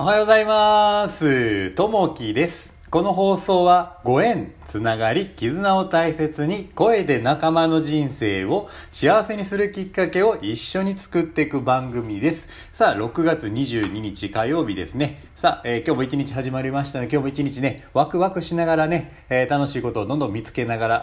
おはようございます。ともきです。この放送はご縁、つながり、絆を大切に声で仲間の人生を幸せにするきっかけを一緒に作っていく番組です。さあ、6月22日火曜日ですね。さあ、えー今日も一日始まりましたね。今日も一日ね、ワクワクしながらね、えー楽しいことをどんどん見つけながら、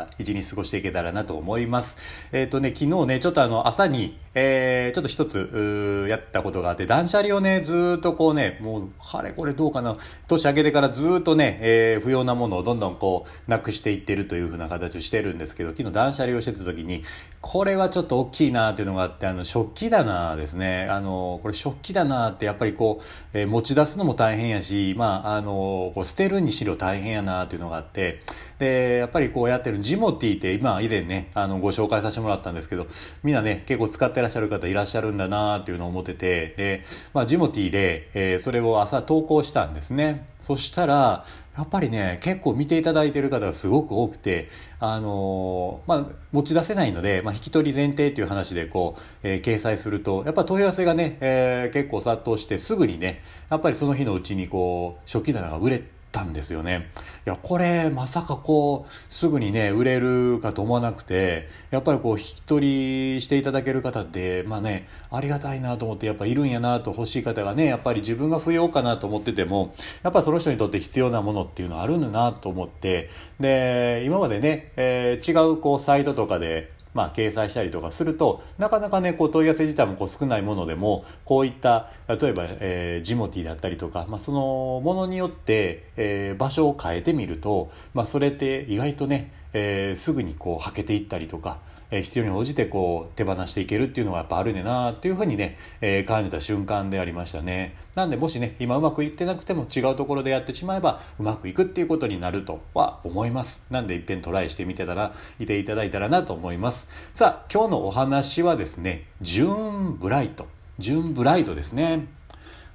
あ一日過ごしていけたらなと思います。えっ、とね、昨日ね、ちょっとあの、朝に、えーちょっと一つ、やったことがあって、断捨離をね、ずっとこうね、もう、かれこれどうかな、年明けてからずっとね、えー不要なものをどんどんこう、なくしていってるという風な形をしてるんですけど、昨日断捨離をしてた時に、これはちょっと大きいなっていうのがあって、あの、食器棚ですね。あの、これ食器棚ってやっぱりこう、えー持ち出すのも大変やし、まあ、あの、こう捨てるにしろ大変やなっていうのがあって、で、やっぱりこうやってるジモティって今以前ね、あの、ご紹介させてもらったんですけど、みんなね、結構使ってらっしゃる方いらっしゃるんだなっていうのを思ってて、で、まあ、ジモティで、えーそれを朝投稿したんですね。そしたら、やっぱりね、結構見ていただいてる方がすごく多くて、あのーまあ、持ち出せないので、まあ、引き取り前提っていう話でこう、えー掲載すると、やっぱ問い合わせがね、えー結構殺到してすぐにね、やっぱりその日のうちにこう、食器棚が売れたんですよね。いや、これ、まさかこう、すぐにね、売れるかと思わなくて、やっぱりこう、引き取りしていただける方って、まあね、ありがたいなと思って、やっぱいるんやなと欲しい方がね、やっぱり自分が不要かなと思ってても、やっぱその人にとって必要なものっていうのはあるんだなと思って、で、今までね、えー違うこう、サイトとかで、まあ、掲載したりとかするとなかなかねこう問い合わせ自体もこう少ないものでもこういった例えば、えージモティだったりとか、まあ、そのものによって、えー場所を変えてみると、まあ、それって意外とね、えーすぐにこうはけていったりとか、えー必要に応じてこう手放していけるっていうのがやっぱあるねなっていうふうにね、えー感じた瞬間でありましたね。なんでもしね今うまくいってなくても違うところでやってしまえばうまくいくっていうことになるとは思います。なんでいっぺんトライしてみてたらいていただいたらなと思います。さあ今日のお話はですねジューンブライト。ジューンブライトですね。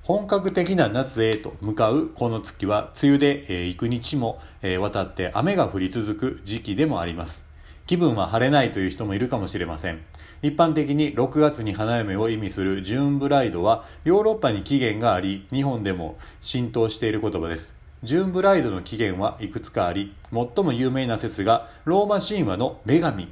本格的な夏へと向かうこの月は梅雨で、えー幾日も、えー渡って雨が降り続く時期でもあります。気分は晴れないという人もいるかもしれません。一般的に6月に花嫁を意味するジューンブライドはヨーロッパに起源があり日本でも浸透している言葉です。ジューンブライドの起源はいくつかあり最も有名な説がローマ神話の女神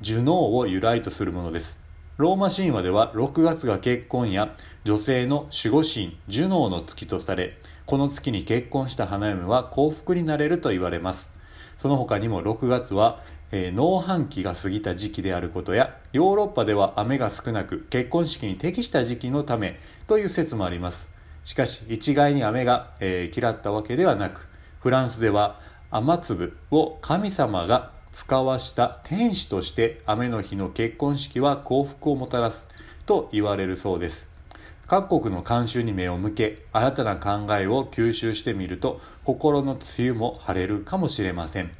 ジュノーを由来とするものです。ローマ神話では6月が結婚や女性の守護神ジュノーの月とされこの月に結婚した花嫁は幸福になれると言われます。その他にも6月は、えー農繁期が過ぎた時期であることやヨーロッパでは雨が少なく結婚式に適した時期のためという説もあります。しかし一概に雨が、えー嫌ったわけではなくフランスでは雨粒を神様が使わした天使として雨の日の結婚式は幸福をもたらすと言われるそうです。各国の慣習に目を向け新たな考えを吸収してみると心の梅雨も晴れるかもしれません。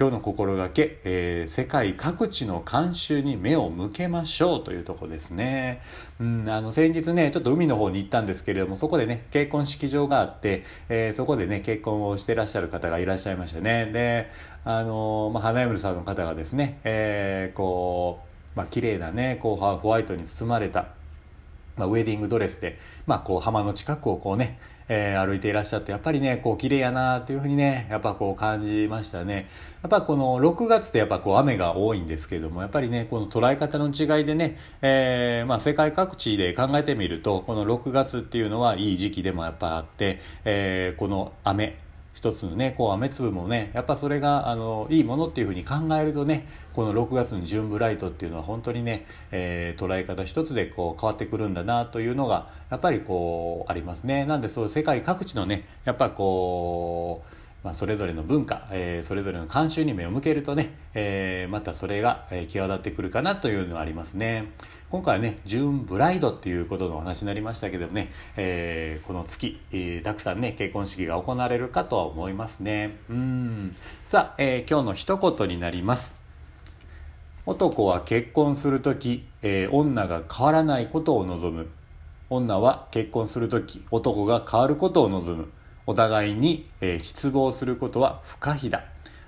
今日の心がけ、えー世界各地の慣習に目を向けましょうというとこですね。うん、あの先日ね、ちょっと海の方に行ったんですけれども、そこでね、結婚式場があって、えーそこでね、結婚をしてらっしゃる方がいらっしゃいましたね。で、あのーまあ、花嫁さんの方がですね、えーこう、まあ、綺麗なね、こう、ホワイトに包まれた、まあ、ウェディングドレスで、まあ、こう浜の近くをこうね、えー歩いていらっしゃってやっぱりねこう綺麗やなっていうふうにねやっぱこう感じましたね。やっぱこの6月ってやっぱこう雨が多いんですけれどもやっぱりねこの捉え方の違いでね、えーまあ、世界各地で考えてみるとこの6月っていうのはいい時期でもやっぱあって、えーこの雨一つのねこう雨粒もねやっぱそれがあのいいものっていうふうに考えるとねこの6月のジュンブライトっていうのは本当にね、えー捉え方一つでこう変わってくるんだなというのがやっぱりこうありますね。なんでそう世界各地のねやっぱこうまあ、それぞれの文化、えーそれぞれの慣習に目を向けるとね、えーまたそれが、際立ってくるかなというのはありますね。今回はねジューンブライドっていうことのお話になりましたけどもね、えーこの月、えーたくさんね結婚式が行われるかとは思いますね。うん。さあ、えー今日の一言になります。男は結婚する時、えー女が変わらないことを望む。女は結婚する時男が変わることを望む。お互いに、失望することは不可避だ。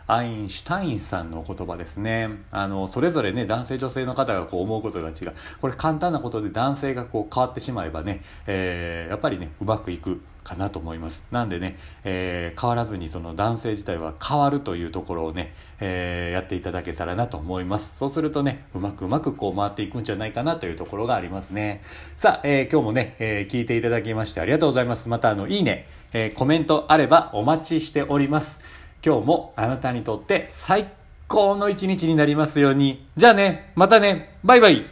アインシュタインさんの言葉ですね。あの、それぞれね、男性女性の方がこう思うことが違う。これ簡単なことで男性がこう変わってしまえばね、えー、やっぱりね、うまくいくかなと思います。なんでね、えー、変わらずにその男性自体は変わるというところをね、えー、やっていただけたらなと思います。そうするとね、うまくうまくこう回っていくんじゃないかなというところがありますね。さあ、えー、今日もね、え聞いていただきましてありがとうございます。またあの、いいね、えコメントあればお待ちしております。今日もあなたにとって最高の一日になりますように。じゃあね、またね、バイバイ